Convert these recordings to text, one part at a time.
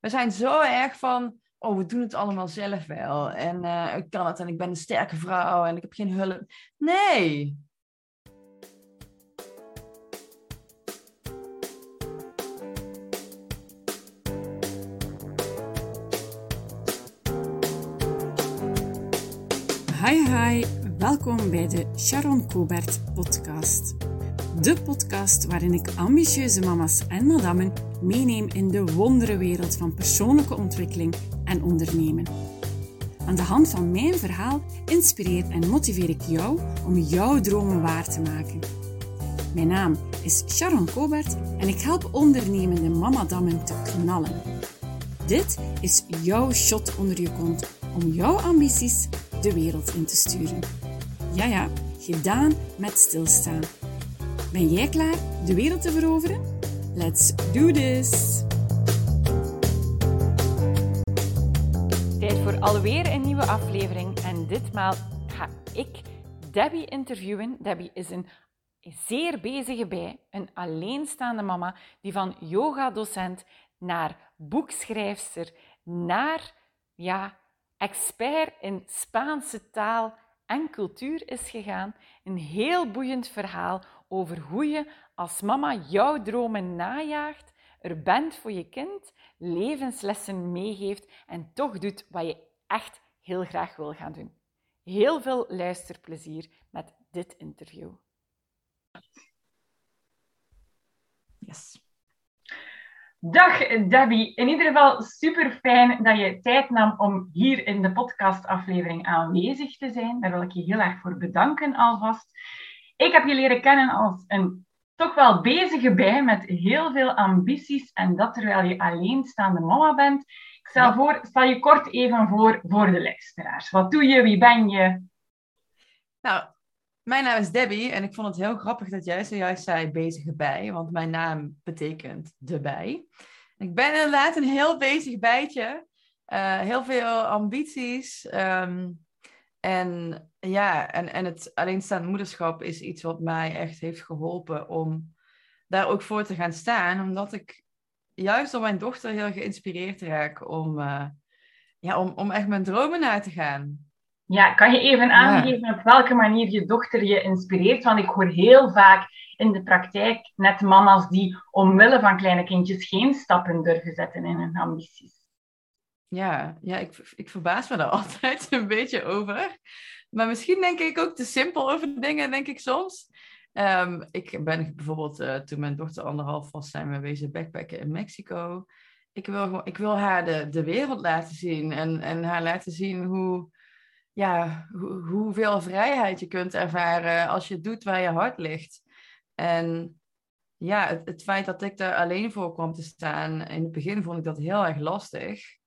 we zijn zo erg van, oh, we doen het allemaal zelf wel. En uh, ik kan het en ik ben een sterke vrouw en ik heb geen hulp. Nee. Hi hi, welkom bij de Sharon Cobert podcast. De podcast waarin ik ambitieuze mama's en madammen meeneem in de wonderenwereld van persoonlijke ontwikkeling en ondernemen. Aan de hand van mijn verhaal inspireer en motiveer ik jou om jouw dromen waar te maken. Mijn naam is Sharon Cobert en ik help ondernemende mamadammen te knallen. Dit is jouw shot onder je kont om jouw ambities de wereld in te sturen. Ja ja, gedaan met stilstaan. Ben jij klaar de wereld te veroveren? Let's do this! Tijd voor alweer een nieuwe aflevering en ditmaal ga ik Debbie interviewen. Debbie is een zeer bezige bij, een alleenstaande mama die van yoga-docent naar boekschrijfster naar ja, expert in Spaanse taal en cultuur is gegaan. Een heel boeiend verhaal over hoe je als mama jouw dromen najaagt, er bent voor je kind, levenslessen meegeeft en toch doet wat je echt heel graag wil gaan doen. Heel veel luisterplezier met dit interview. Yes. Dag Debbie, in ieder geval super fijn dat je tijd nam om hier in de podcastaflevering aanwezig te zijn. Daar wil ik je heel erg voor bedanken alvast. Ik heb je leren kennen als een toch wel bezige bij met heel veel ambities en dat terwijl je alleenstaande mama bent. Ik stel, voor, stel je kort even voor voor de luisteraars. Wat doe je? Wie ben je? Nou, mijn naam is Debbie en ik vond het heel grappig dat jij zojuist zei bezige bij, want mijn naam betekent de bij. Ik ben inderdaad een heel bezig bijtje. Uh, heel veel ambities. Um, en ja, en, en het alleenstaand moederschap is iets wat mij echt heeft geholpen om daar ook voor te gaan staan. Omdat ik juist door mijn dochter heel geïnspireerd raak om, uh, ja, om, om echt mijn dromen na te gaan. Ja, kan je even aangeven op welke manier je dochter je inspireert? Want ik hoor heel vaak in de praktijk net mama's die omwille van kleine kindjes geen stappen durven zetten in hun ambities. Ja, ja ik, ik verbaas me daar altijd een beetje over. Maar misschien denk ik ook te simpel over dingen, denk ik soms. Um, ik ben bijvoorbeeld, uh, toen mijn dochter anderhalf was, zijn we wezen backpacken in Mexico. Ik wil, ik wil haar de, de wereld laten zien en, en haar laten zien hoe, ja, hoe, hoeveel vrijheid je kunt ervaren als je doet waar je hart ligt. En ja, het, het feit dat ik daar alleen voor kwam te staan, in het begin vond ik dat heel erg lastig.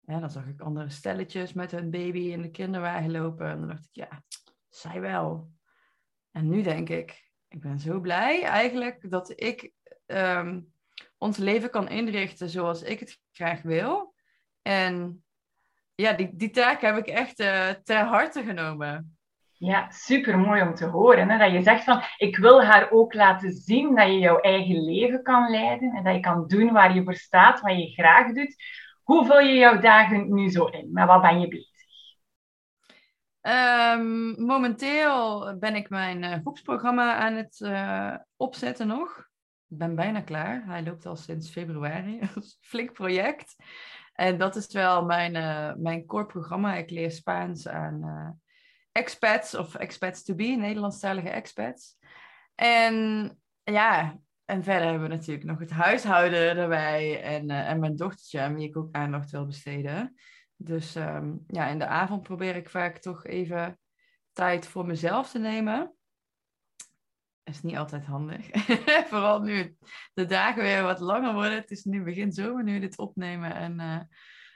Ja, dan zag ik andere stelletjes met hun baby in de kinderwagen lopen. En dan dacht ik, ja, zij wel. En nu denk ik, ik ben zo blij eigenlijk dat ik ehm, ons leven kan inrichten zoals ik het graag wil. En ja, die, die taak heb ik echt uh, ter harte genomen. Ja, super mooi om te horen. Hè? Dat je zegt van, ik wil haar ook laten zien dat je jouw eigen leven kan leiden. En dat je kan doen waar je voor staat, wat je graag doet. Hoe vul je jouw dagen nu zo in? Met wat ben je bezig? Um, momenteel ben ik mijn uh, groepsprogramma aan het uh, opzetten nog. Ik ben bijna klaar. Hij loopt al sinds februari. Flink project. En dat is wel mijn, uh, mijn core programma. Ik leer Spaans aan expats of expats to be, Nederlandstalige expats. En ja, en verder hebben we natuurlijk nog het huishouden erbij en, uh, en mijn dochtertje, aan wie ik ook aandacht wil besteden. Dus um, ja, in de avond probeer ik vaak toch even tijd voor mezelf te nemen. Is niet altijd handig. Vooral nu de dagen weer wat langer worden. Het is nu begin zomer nu dit opnemen. En uh,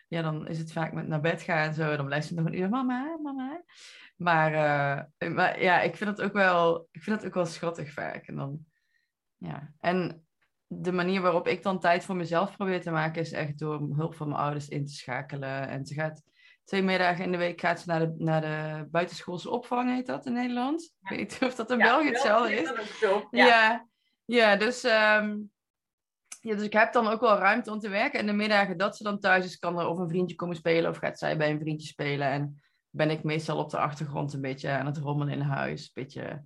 ja, dan is het vaak met naar bed gaan en zo. Dan blijft ze nog een uur, mama, mama. Maar, uh, maar ja, ik vind het ook wel, ik vind het ook wel schattig vaak. En dan ja, en de manier waarop ik dan tijd voor mezelf probeer te maken, is echt door hulp van mijn ouders in te schakelen. En ze gaat twee middagen in de week gaat ze naar de, naar de buitenschoolse opvang, heet dat in Nederland. Ik weet niet of dat in België hetzelfde is. Ja. ja. ja, dus um, ja, dus ik heb dan ook wel ruimte om te werken. En de middagen dat ze dan thuis is, kan er of een vriendje komen spelen of gaat zij bij een vriendje spelen. En ben ik meestal op de achtergrond een beetje aan het rommelen in huis. Een beetje,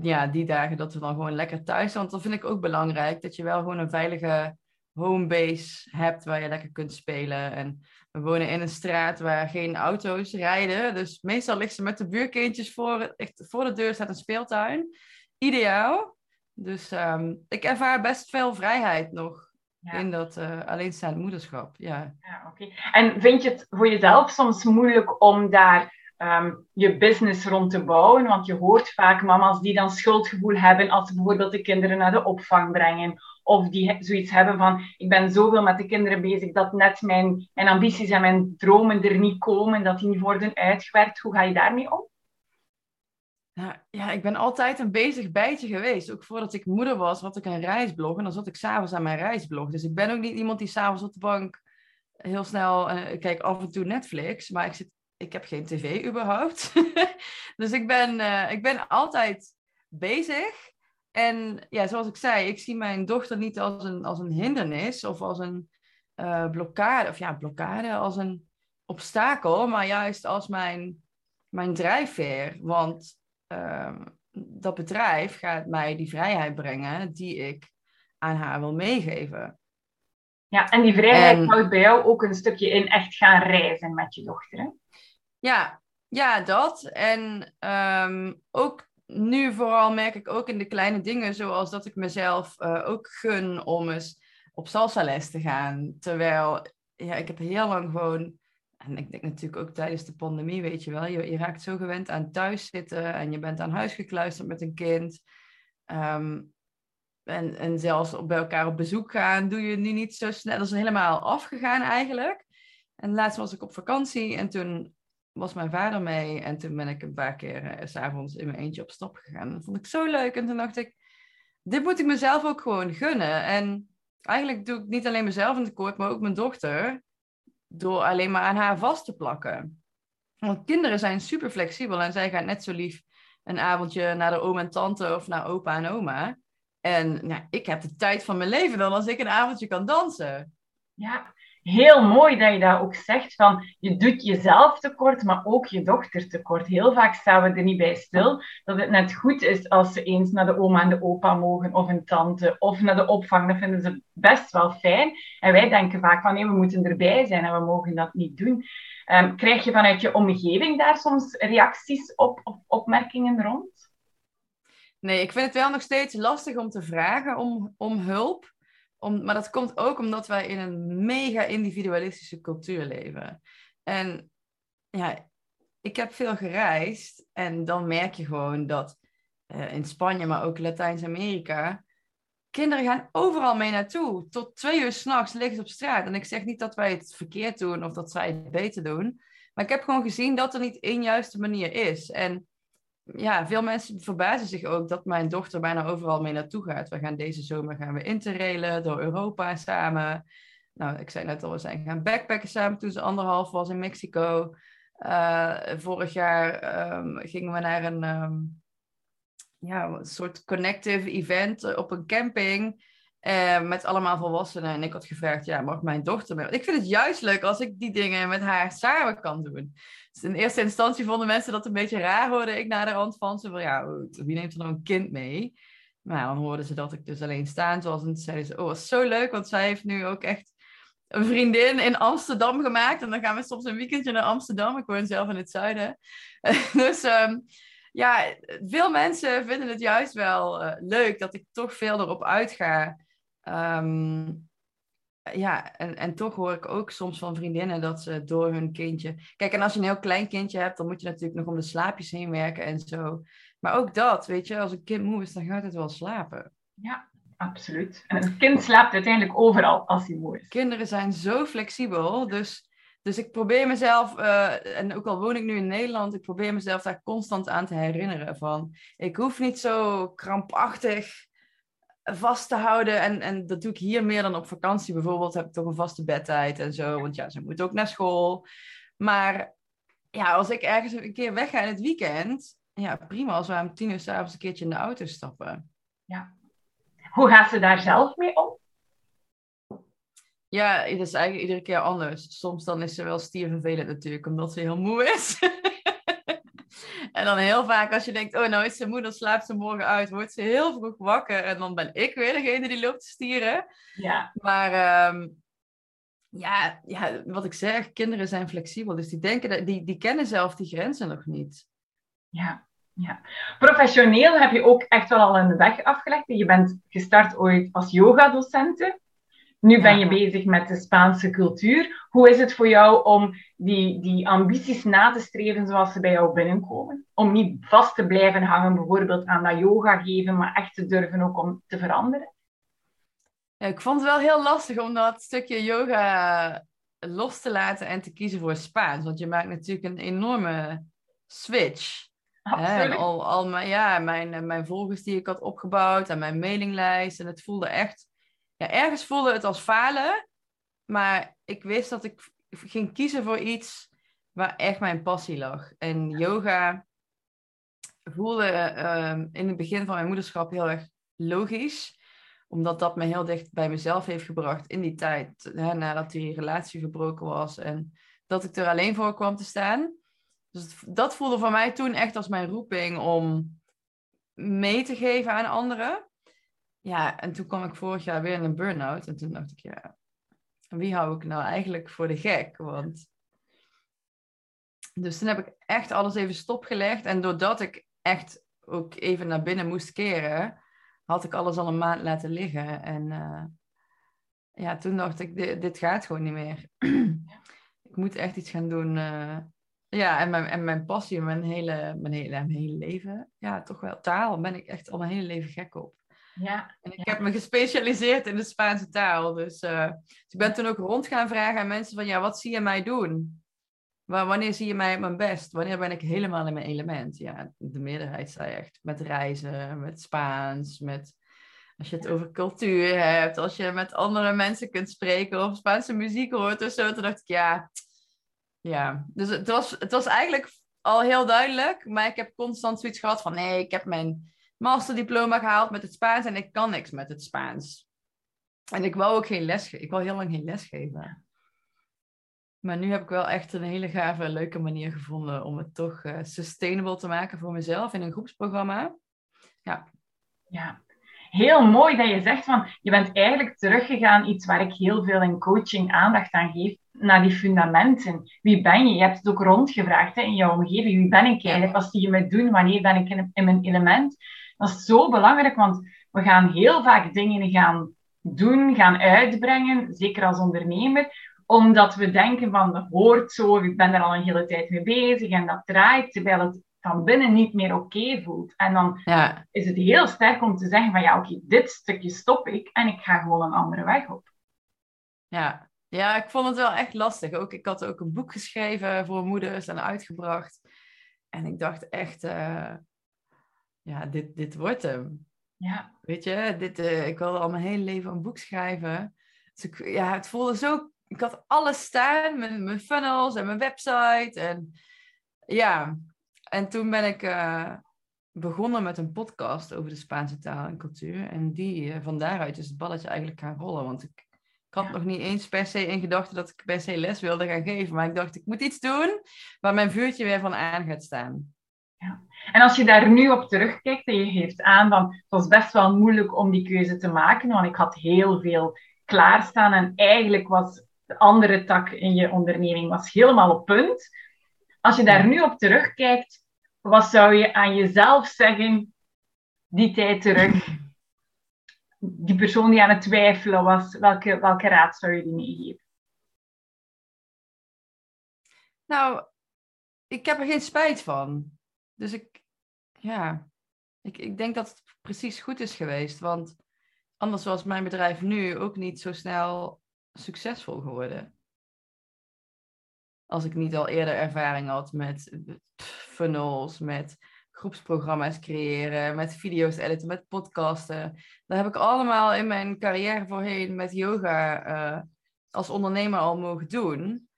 ja, die dagen dat we dan gewoon lekker thuis zijn. Want dat vind ik ook belangrijk, dat je wel gewoon een veilige homebase hebt waar je lekker kunt spelen. En we wonen in een straat waar geen auto's rijden. Dus meestal ligt ze met de buurkindjes voor, echt, voor de deur staat een speeltuin. Ideaal. Dus ehm, ik ervaar best veel vrijheid nog in dat uh, alleenstaande moederschap. Ja. ja oké. En vind je het voor jezelf soms moeilijk om daar ehm, je business rond te bouwen? Want je hoort vaak mama's die dan schuldgevoel hebben als ze bijvoorbeeld de kinderen naar de opvang brengen. Of die zoiets hebben van, ik ben zoveel met de kinderen bezig dat net mijn, mijn ambities en mijn dromen er niet komen, dat die niet worden uitgewerkt. Hoe ga je daarmee om? Nou, ja, ik ben altijd een bezig bijtje geweest. Ook voordat ik moeder was, had ik een reisblog. En dan zat ik s'avonds aan mijn reisblog. Dus ik ben ook niet iemand die s'avonds op de bank heel snel... Uh, ik kijk af en toe Netflix, maar ik, zit, ik heb geen tv überhaupt. dus ik ben, uh, ik ben altijd bezig. En ja, zoals ik zei, ik zie mijn dochter niet als een, als een hindernis of als een uh, blokkade. Of ja, blokkade als een obstakel, maar juist als mijn, mijn drijfveer. Want Ehm, dat bedrijf gaat mij die vrijheid brengen die ik aan haar wil meegeven. Ja, en die vrijheid houdt bij jou ook een stukje in echt gaan reizen met je dochter. Hè? Ja, ja, dat. En ehm, ook nu vooral merk ik ook in de kleine dingen, zoals dat ik mezelf uh, ook gun om eens op salsa les te gaan. Terwijl ja, ik heb heel lang gewoon en ik denk natuurlijk ook tijdens de pandemie, weet je wel, je, je raakt zo gewend aan thuis zitten en je bent aan huis gekluisterd met een kind. Ehm, en, en zelfs bij elkaar op bezoek gaan, doe je nu niet zo snel. Dat is helemaal afgegaan eigenlijk. En laatst was ik op vakantie en toen was mijn vader mee. En toen ben ik een paar keer uh, s'avonds in mijn eentje op stap gegaan. Dat vond ik zo leuk. En toen dacht ik, dit moet ik mezelf ook gewoon gunnen. En eigenlijk doe ik niet alleen mezelf in tekort, maar ook mijn dochter door alleen maar aan haar vast te plakken. Want kinderen zijn super flexibel en zij gaat net zo lief een avondje naar de oom en tante of naar opa en oma. En nou, ik heb de tijd van mijn leven dan als ik een avondje kan dansen. Ja, heel mooi dat je dat ook zegt. Van, je doet jezelf tekort, maar ook je dochter tekort. Heel vaak staan we er niet bij stil dat het net goed is als ze eens naar de oma en de opa mogen, of een tante, of naar de opvang. Dat vinden ze best wel fijn. En wij denken vaak van, nee, we moeten erbij zijn en we mogen dat niet doen. Um, krijg je vanuit je omgeving daar soms reacties op, of opmerkingen rond? Nee, ik vind het wel nog steeds lastig om te vragen om, om hulp. Om, maar dat komt ook omdat wij in een mega individualistische cultuur leven. En ja, ik heb veel gereisd en dan merk je gewoon dat uh, in Spanje, maar ook Latijns-Amerika, kinderen gaan overal mee naartoe. Tot twee uur s'nachts liggen ze op straat. En ik zeg niet dat wij het verkeerd doen of dat zij het beter doen. Maar ik heb gewoon gezien dat er niet één juiste manier is. En ja, veel mensen verbazen zich ook dat mijn dochter bijna overal mee naartoe gaat. We gaan deze zomer gaan we interrailen door Europa samen. Nou, ik zei net al, we zijn gaan backpacken samen toen ze anderhalf was in Mexico. Uh, vorig jaar um, gingen we naar een, um, ja, een soort connective event op een camping. Uh, met allemaal volwassenen. En ik had gevraagd, ja, mag mijn dochter mee? Ik vind het juist leuk als ik die dingen met haar samen kan doen. Dus in eerste instantie vonden mensen dat een beetje raar, hoorde ik naar de rand van ze van, ja, wie neemt er nou een kind mee? Maar dan hoorden ze dat ik dus alleen staan zoals En zeiden ze, oh, was zo leuk, want zij heeft nu ook echt een vriendin in Amsterdam gemaakt. En dan gaan we soms een weekendje naar Amsterdam. Ik woon zelf in het zuiden. dus um, ja, veel mensen vinden het juist wel uh, leuk dat ik toch veel erop uitga Um, ja, en, en toch hoor ik ook soms van vriendinnen dat ze door hun kindje. Kijk, en als je een heel klein kindje hebt, dan moet je natuurlijk nog om de slaapjes heen werken en zo. Maar ook dat, weet je, als een kind moe is, dan gaat het wel slapen. Ja, absoluut. En een kind slaapt uiteindelijk overal als hij moe is. Kinderen zijn zo flexibel, dus, dus ik probeer mezelf, uh, en ook al woon ik nu in Nederland, ik probeer mezelf daar constant aan te herinneren van, ik hoef niet zo krampachtig vast te houden. En, en dat doe ik hier meer dan op vakantie. Bijvoorbeeld heb ik toch een vaste bedtijd en zo. Want ja, ze moet ook naar school. Maar ja, als ik ergens een keer wegga in het weekend... Ja, prima als we om tien uur s'avonds een keertje in de auto stappen. Ja. Hoe gaat ze daar zelf mee om? Ja, het is eigenlijk iedere keer anders. Soms dan is ze wel stiervervelend natuurlijk, omdat ze heel moe is. en dan heel vaak als je denkt, oh nou is ze moe, dan slaapt ze morgen uit. Wordt ze heel vroeg wakker en dan ben ik weer degene die loopt te stieren. Ja. Maar ehm, ja, ja, wat ik zeg, kinderen zijn flexibel. Dus die, denken dat, die, die kennen zelf die grenzen nog niet. Ja, ja. Professioneel heb je ook echt wel al een weg afgelegd. Je bent gestart ooit als yogadocente. Nu ben je bezig met de Spaanse cultuur. Hoe is het voor jou om die, die ambities na te streven zoals ze bij jou binnenkomen? Om niet vast te blijven hangen bijvoorbeeld aan dat yoga geven, maar echt te durven ook om te veranderen? Ja, ik vond het wel heel lastig om dat stukje yoga los te laten en te kiezen voor Spaans. Want je maakt natuurlijk een enorme switch. En al, al mijn, ja, mijn, mijn volgers die ik had opgebouwd en mijn mailinglijst. En het voelde echt... Ja, ergens voelde het als falen. Maar ik wist dat ik ging kiezen voor iets waar echt mijn passie lag. En yoga voelde uh, in het begin van mijn moederschap heel erg logisch omdat dat me heel dicht bij mezelf heeft gebracht in die tijd, hè, nadat die relatie verbroken was en dat ik er alleen voor kwam te staan. Dus dat voelde voor mij toen echt als mijn roeping om mee te geven aan anderen. Ja, en toen kwam ik vorig jaar weer in een burn-out en toen dacht ik, ja, wie hou ik nou eigenlijk voor de gek? Want... Dus toen heb ik echt alles even stopgelegd en doordat ik echt ook even naar binnen moest keren, had ik alles al een maand laten liggen. En uh, ja, toen dacht ik, dit, gaat gewoon niet meer. ik moet echt iets gaan doen. Uh, ja, en mijn, en mijn passie, mijn hele, mijn, hele, mijn hele leven. Ja, toch wel taal. Ben ik echt al mijn hele leven gek op. Ja, en ik heb me gespecialiseerd in de Spaanse taal. Dus, uh, dus ik ben toen ook rond gaan vragen aan mensen van, ja, wat zie je mij doen? wanneer zie je mij op mijn best? Wanneer ben ik helemaal in mijn element? Ja, de meerderheid zei echt met reizen, met Spaans, met als je het over cultuur hebt, als je met andere mensen kunt spreken of Spaanse muziek hoort of zo. Toen dacht ik, ja, ja. Dus het was, het was eigenlijk al heel duidelijk, maar ik heb constant zoiets gehad van, nee, ik heb mijn masterdiploma gehaald met het Spaans en ik kan niks met het Spaans. En ik wou ook geen les Ik wou heel lang geen les geven. Maar nu heb ik wel echt een hele gave, leuke manier gevonden om het toch uh, sustainable te maken voor mezelf in een groepsprogramma. Ja. Ja, heel mooi dat je zegt van je bent eigenlijk teruggegaan, iets waar ik heel veel in coaching aandacht aan geef, naar die fundamenten. Wie ben je? Je hebt het ook rondgevraagd hè, in jouw omgeving. Wie ben ik eigenlijk? Wat zie je me doen? Wanneer ben ik in, in mijn element? Dat is zo belangrijk, want we gaan heel vaak dingen gaan doen, gaan uitbrengen, zeker als ondernemer, omdat we denken van dat hoort zo, ik ben er al een hele tijd mee bezig en dat draait, terwijl het van binnen niet meer oké voelt. En dan ja. is het heel sterk om te zeggen van ja, oké, dit stukje stop ik en ik ga gewoon een andere weg op. Ja. ja, ik vond het wel echt lastig. Ook, ik had ook een boek geschreven voor moeders en uitgebracht. En ik dacht echt, uh, ja, dit, dit wordt hem. Ja. Weet je, dit, uh, ik wilde al mijn hele leven een boek schrijven. Dus ik, ja, het voelde zo ik had alles staan, mijn, mijn funnels en mijn website. En ja, en toen ben ik uh, begonnen met een podcast over de Spaanse taal en cultuur. En die, uh, van daaruit is het balletje eigenlijk gaan rollen. Want ik, ik had nog niet eens per se in gedachten dat ik per se les wilde gaan geven. Maar ik dacht, ik moet iets doen waar mijn vuurtje weer van aan gaat staan. Ja. En als je daar nu op terugkijkt en je geeft aan, dan het was best wel moeilijk om die keuze te maken, want ik had heel veel klaarstaan en eigenlijk was de andere tak in je onderneming was helemaal op punt. Als je daar nu op terugkijkt, wat zou je aan jezelf zeggen die tijd terug? Die persoon die aan het twijfelen was, welke, welke raad zou je die meegeven? Nou, ik heb er geen spijt van. Dus ik, ja, ik, ik denk dat het precies goed is geweest. Want anders was mijn bedrijf nu ook niet zo snel succesvol geworden. Als ik niet al eerder ervaring had met funnels, met groepsprogramma's creëren, met video's editen, met podcasten. Dat heb ik allemaal in mijn carrière voorheen met yoga uh, als ondernemer al mogen doen.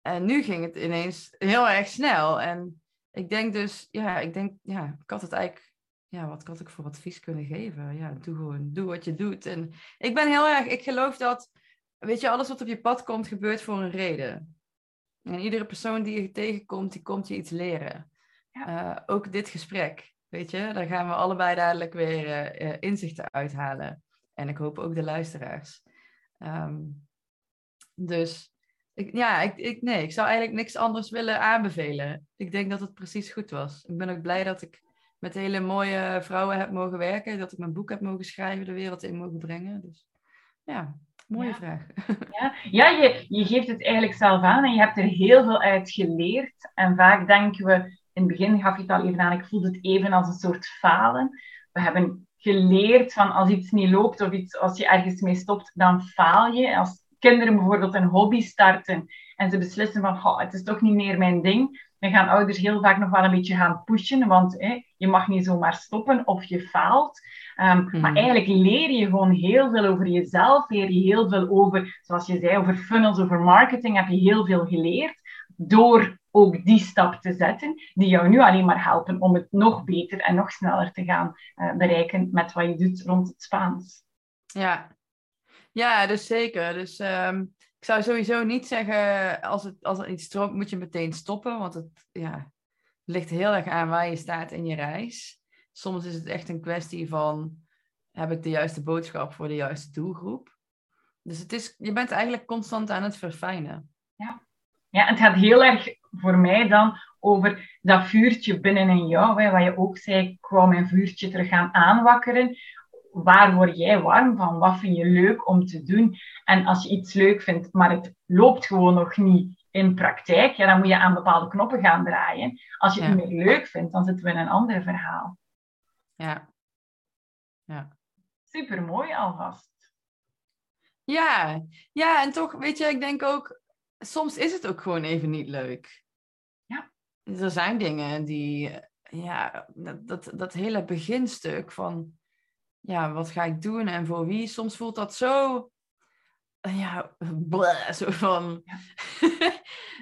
En nu ging het ineens heel erg snel. En ik denk dus, ja, ik denk, ja, ik had het eigenlijk, ja, wat had ik voor advies kunnen geven? Ja, doe gewoon, doe wat je doet. En ik ben heel erg, ik geloof dat weet je, alles wat op je pad komt, gebeurt voor een reden. En iedere persoon die je tegenkomt, die komt je iets leren. Uh, ook dit gesprek, weet je, daar gaan we allebei dadelijk weer uh, inzichten uithalen. En ik hoop ook de luisteraars. Um, dus ik, ja, ik, ik, nee, ik zou eigenlijk niks anders willen aanbevelen. Ik denk dat het precies goed was. Ik ben ook blij dat ik met hele mooie vrouwen heb mogen werken. Dat ik mijn boek heb mogen schrijven, de wereld in mogen brengen. Dus ja, mooie vraag. Ja, ja je, je geeft het eigenlijk zelf aan en je hebt er heel veel uit geleerd. En vaak denken we, in het begin gaf je het al even aan, ik voelde het even als een soort falen. We hebben geleerd van als iets niet loopt of iets, als je ergens mee stopt, dan faal je. Als kinderen bijvoorbeeld een hobby starten en ze beslissen van het is toch niet meer mijn ding, dan gaan ouders heel vaak nog wel een beetje gaan pushen, want hè, je mag niet zomaar stoppen of je faalt. Um, Maar hmm. eigenlijk leer je gewoon heel veel over jezelf, leer je heel veel over, zoals je zei, over funnels, over marketing, heb je heel veel geleerd door ook die stap te zetten, die jou nu alleen maar helpen om het nog beter en nog sneller te gaan uh, bereiken met wat je doet rond het Spaans. Ja, ja, dus zeker. Dus um, ik zou sowieso niet zeggen, als, het, als er iets stroomt, moet je meteen stoppen. Want het ja, ligt heel erg aan waar je staat in je reis. Soms is het echt een kwestie van, heb ik de juiste boodschap voor de juiste doelgroep? Dus het is, je bent eigenlijk constant aan het verfijnen. Ja. ja, het gaat heel erg voor mij dan over dat vuurtje binnenin jou. Hè, wat je ook zei, ik wou mijn vuurtje terug gaan aanwakkeren waar word jij warm van? Wat vind je leuk om te doen? En als je iets leuk vindt, maar het loopt gewoon nog niet in praktijk, ja, dan moet je aan bepaalde knoppen gaan draaien. Als je het niet meer leuk vindt, dan zitten we in een ander verhaal. Ja. ja. Super mooi alvast. Ja, ja, en toch, weet je, ik denk ook, soms is het ook gewoon even niet leuk. Ja. Er zijn dingen die, ja, dat, dat hele beginstuk van ja, wat ga ik doen en voor wie? Soms voelt dat zo, ja, bleh, zo van,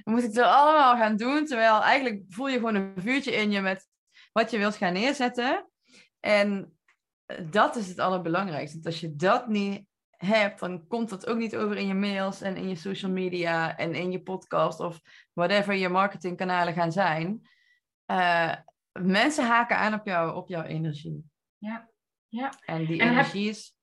dan moet ik het allemaal gaan doen. Terwijl eigenlijk voel je gewoon een vuurtje in je met wat je wilt gaan neerzetten. En dat is het allerbelangrijkste. Want als je dat niet hebt, dan komt dat ook niet over in je mails en in je social media en in je podcast of whatever je marketingkanalen gaan zijn. Uh, mensen haken aan op, jou, op jouw energie. Ja, ja. En die energie is,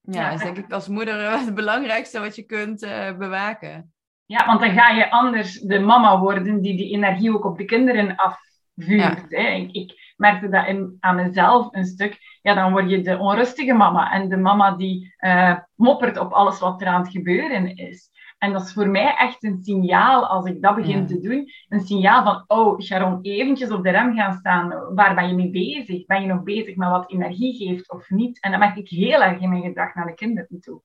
ja, is denk ik als moeder het belangrijkste wat je kunt uh, bewaken. Ja, want dan ga je anders de mama worden die die energie ook op de kinderen afvuurt. Hè? Ik, ik, merkte dat in, aan mezelf een stuk. Ja, dan word je de onrustige mama en de mama die uh, moppert op alles wat er aan het gebeuren is. En dat is voor mij echt een signaal, als ik dat begin te doen, een signaal van, oh, Sharon, eventjes op de rem gaan staan. Waar ben je mee bezig? Ben je nog bezig met wat energie geeft of niet? En dat merk ik heel erg in mijn gedrag naar de kinderen toe.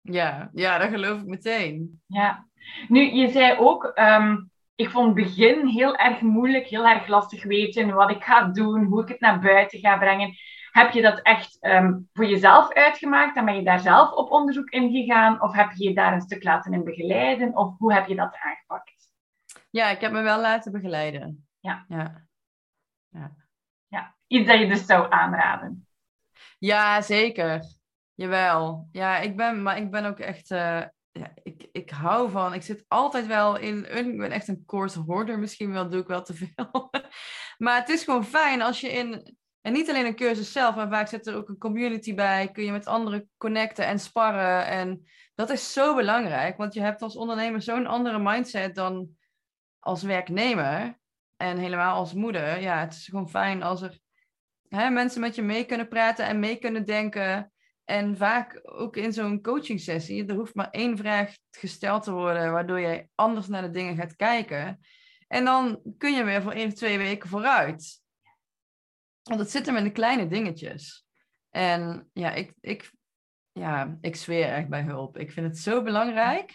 Ja, ja, dat geloof ik meteen. Ja. Nu, je zei ook, ehm, ik vond het begin heel erg moeilijk, heel erg lastig weten wat ik ga doen, hoe ik het naar buiten ga brengen. Heb je dat echt um, voor jezelf uitgemaakt en ben je daar zelf op onderzoek in gegaan? Of heb je je daar een stuk laten in begeleiden? Of hoe heb je dat aangepakt? Ja, ik heb me wel laten begeleiden. Ja. Ja. ja. ja. Iets dat je dus zou aanraden. Ja, zeker. Jawel. Ja, ik ben, maar ik ben ook echt... Uh, ja, ik, ik hou van... Ik zit altijd wel in... Een, ik ben echt een course hoarder. Misschien wel doe ik wel te veel. maar het is gewoon fijn als je in en niet alleen een cursus zelf, maar vaak zit er ook een community bij. Kun je met anderen connecten en sparren. En dat is zo belangrijk, want je hebt als ondernemer zo'n andere mindset dan als werknemer. En helemaal als moeder. Ja, het is gewoon fijn als er hè, mensen met je mee kunnen praten en mee kunnen denken. En vaak ook in zo'n coaching sessie, er hoeft maar één vraag gesteld te worden, waardoor je anders naar de dingen gaat kijken. En dan kun je weer voor één of twee weken vooruit. Want het zit hem in de kleine dingetjes. En ja, ik, ik, ja, ik zweer echt bij hulp. Ik vind het zo belangrijk.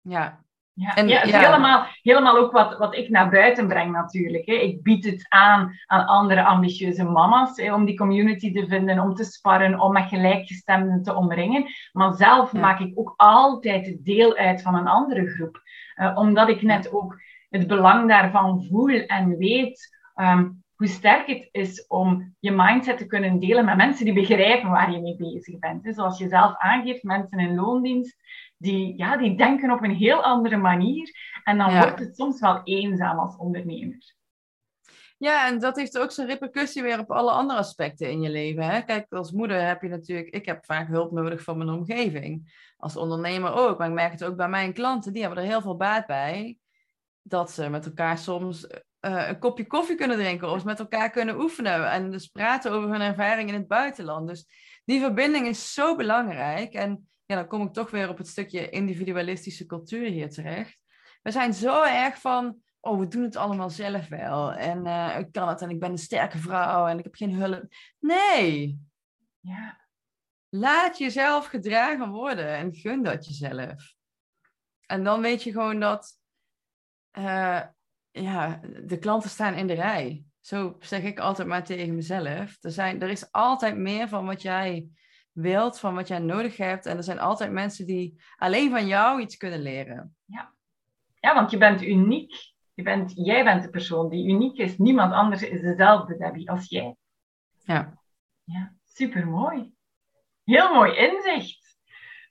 Ja. Ja, en, ja, het is Helemaal, helemaal ook wat, wat ik naar buiten breng natuurlijk. Hè. Ik bied het aan aan andere ambitieuze mama's hè, om die community te vinden, om te sparren, om met gelijkgestemden te omringen. Maar zelf maak ik ook altijd deel uit van een andere groep. Uh, omdat ik net ook het belang daarvan voel en weet. Um, hoe sterk het is om je mindset te kunnen delen met mensen die begrijpen waar je mee bezig bent. Zoals je zelf aangeeft, mensen in loondienst, die, ja, die denken op een heel andere manier. En dan wordt het soms wel eenzaam als ondernemer. Ja, en dat heeft ook zijn repercussie weer op alle andere aspecten in je leven. Hè? Kijk, als moeder heb je natuurlijk, ik heb vaak hulp nodig van mijn omgeving. Als ondernemer ook, maar ik merk het ook bij mijn klanten, die hebben er heel veel baat bij. Dat ze met elkaar soms uh, een kopje koffie kunnen drinken of met elkaar kunnen oefenen. En dus praten over hun ervaring in het buitenland. Dus die verbinding is zo belangrijk. En ja, dan kom ik toch weer op het stukje individualistische cultuur hier terecht. We zijn zo erg van, oh, we doen het allemaal zelf wel. En uh, ik kan het en ik ben een sterke vrouw en ik heb geen hulp. Nee. Ja. Laat jezelf gedragen worden en gun dat jezelf. En dan weet je gewoon dat uh, ja, de klanten staan in de rij. Zo zeg ik altijd maar tegen mezelf. Er, zijn, er is altijd meer van wat jij wilt, van wat jij nodig hebt. En er zijn altijd mensen die alleen van jou iets kunnen leren. Ja, ja want je bent uniek. Je bent, jij bent de persoon die uniek is. Niemand anders is dezelfde Debbie als jij. Ja. Ja, supermooi. Heel mooi inzicht.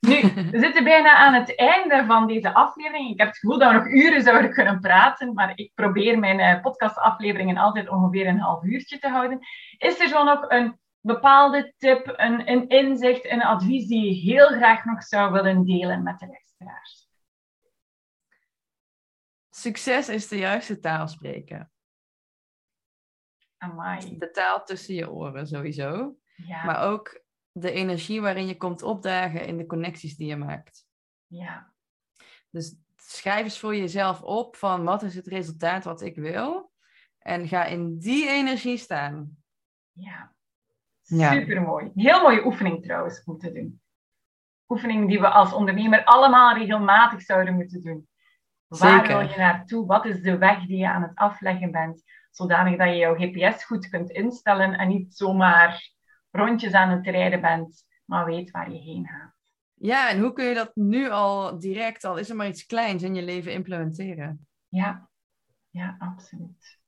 Nu, we zitten bijna aan het einde van deze aflevering. Ik heb het gevoel dat we nog uren zouden kunnen praten, maar ik probeer mijn eh, podcastafleveringen altijd ongeveer een half uurtje te houden. Is er zo nog een bepaalde tip, een, een inzicht, een advies die je heel graag nog zou willen delen met de luisteraars? Succes is de juiste taal spreken. Amai. De taal tussen je oren sowieso. Ja. Maar ook de energie waarin je komt opdagen in de connecties die je maakt. Ja. Dus schrijf eens voor jezelf op van wat is het resultaat wat ik wil. En ga in die energie staan. Ja. Super mooi. Heel mooie oefening trouwens om te doen. Oefening die we als ondernemer allemaal regelmatig zouden moeten doen. Waar wil je naartoe? Wat is de weg die je aan het afleggen bent? Zodanig dat je jouw GPS goed kunt instellen en niet zomaar rondjes aan het rijden bent, maar weet waar je heen gaat. Ja, en hoe kun je dat nu al direct, al is er maar iets kleins in je leven implementeren? Ja, ja, absoluut.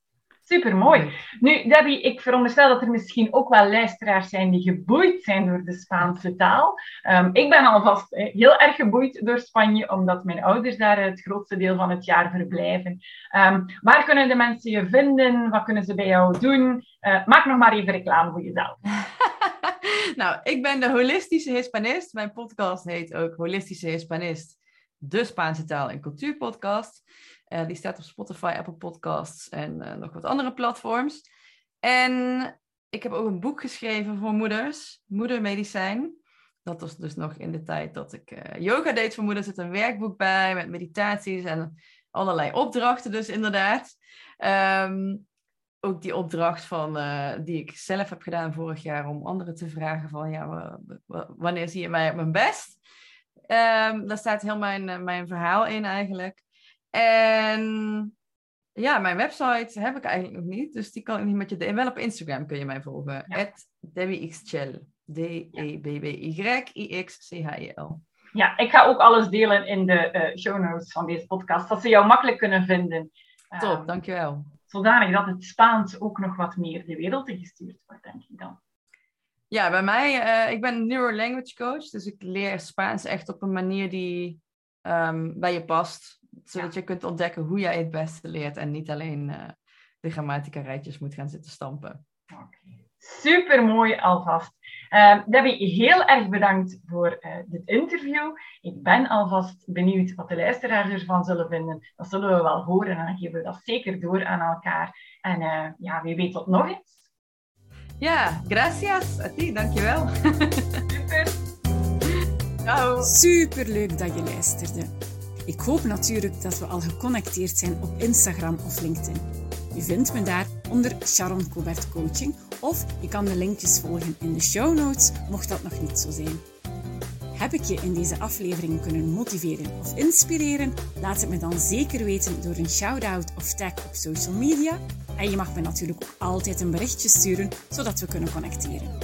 Super mooi. Nu, Debbie, ik veronderstel dat er misschien ook wel luisteraars zijn die geboeid zijn door de Spaanse taal. Um, ik ben alvast eh, heel erg geboeid door Spanje, omdat mijn ouders daar het grootste deel van het jaar verblijven. Um, waar kunnen de mensen je vinden? Wat kunnen ze bij jou doen? Uh, maak nog maar even reclame voor jezelf. nou, ik ben de holistische Hispanist. Mijn podcast heet ook Holistische Hispanist, de Spaanse taal- en cultuurpodcast. Uh, die staat op Spotify, Apple Podcasts en uh, nog wat andere platforms. En ik heb ook een boek geschreven voor moeders, Moedermedicijn. Dat was dus nog in de tijd dat ik uh, yoga deed voor moeders. Er zit een werkboek bij met meditaties en allerlei opdrachten dus inderdaad. Um, ook die opdracht van, uh, die ik zelf heb gedaan vorig jaar om anderen te vragen van ja, wanneer zie je mij op mijn best? Um, daar staat heel mijn, uh, mijn verhaal in eigenlijk. En ja, mijn website heb ik eigenlijk nog niet, dus die kan ik niet met je delen. Wel op Instagram kun je mij volgen. Ja. D-E-B-B-Y-I-X-C-H-E-L. Ja, ik ga ook alles delen in de uh, show notes van deze podcast, dat ze jou makkelijk kunnen vinden. Top, um, dankjewel zodanig dat het Spaans ook nog wat meer de wereld ingestuurd wordt, denk ik dan. Ja, bij mij, uh, ik ben neurolanguage coach, dus ik leer Spaans echt op een manier die um, bij je past, zodat ja. je kunt ontdekken hoe jij het beste leert en niet alleen uh, de grammatica rijtjes moet gaan zitten stampen. Okay. Super mooi alvast. Uh, Debbie, heel erg bedankt voor uh, dit interview. Ik ben alvast benieuwd wat de luisteraars ervan zullen vinden. Dat zullen we wel horen en dan geven we dat zeker door aan elkaar. En uh, ja, wie weet tot nog eens. Ja, gracias a ti, dankjewel. Super. Ciao. Super leuk dat je luisterde. Ik hoop natuurlijk dat we al geconnecteerd zijn op Instagram of LinkedIn. Je vindt me daar onder Sharon Cobert Coaching of je kan de linkjes volgen in de show notes, mocht dat nog niet zo zijn. Heb ik je in deze aflevering kunnen motiveren of inspireren? Laat het me dan zeker weten door een shout-out of tag op social media. En je mag me natuurlijk ook altijd een berichtje sturen, zodat we kunnen connecteren.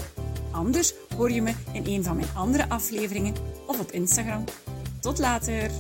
Anders hoor je me in een van mijn andere afleveringen of op Instagram. Tot later!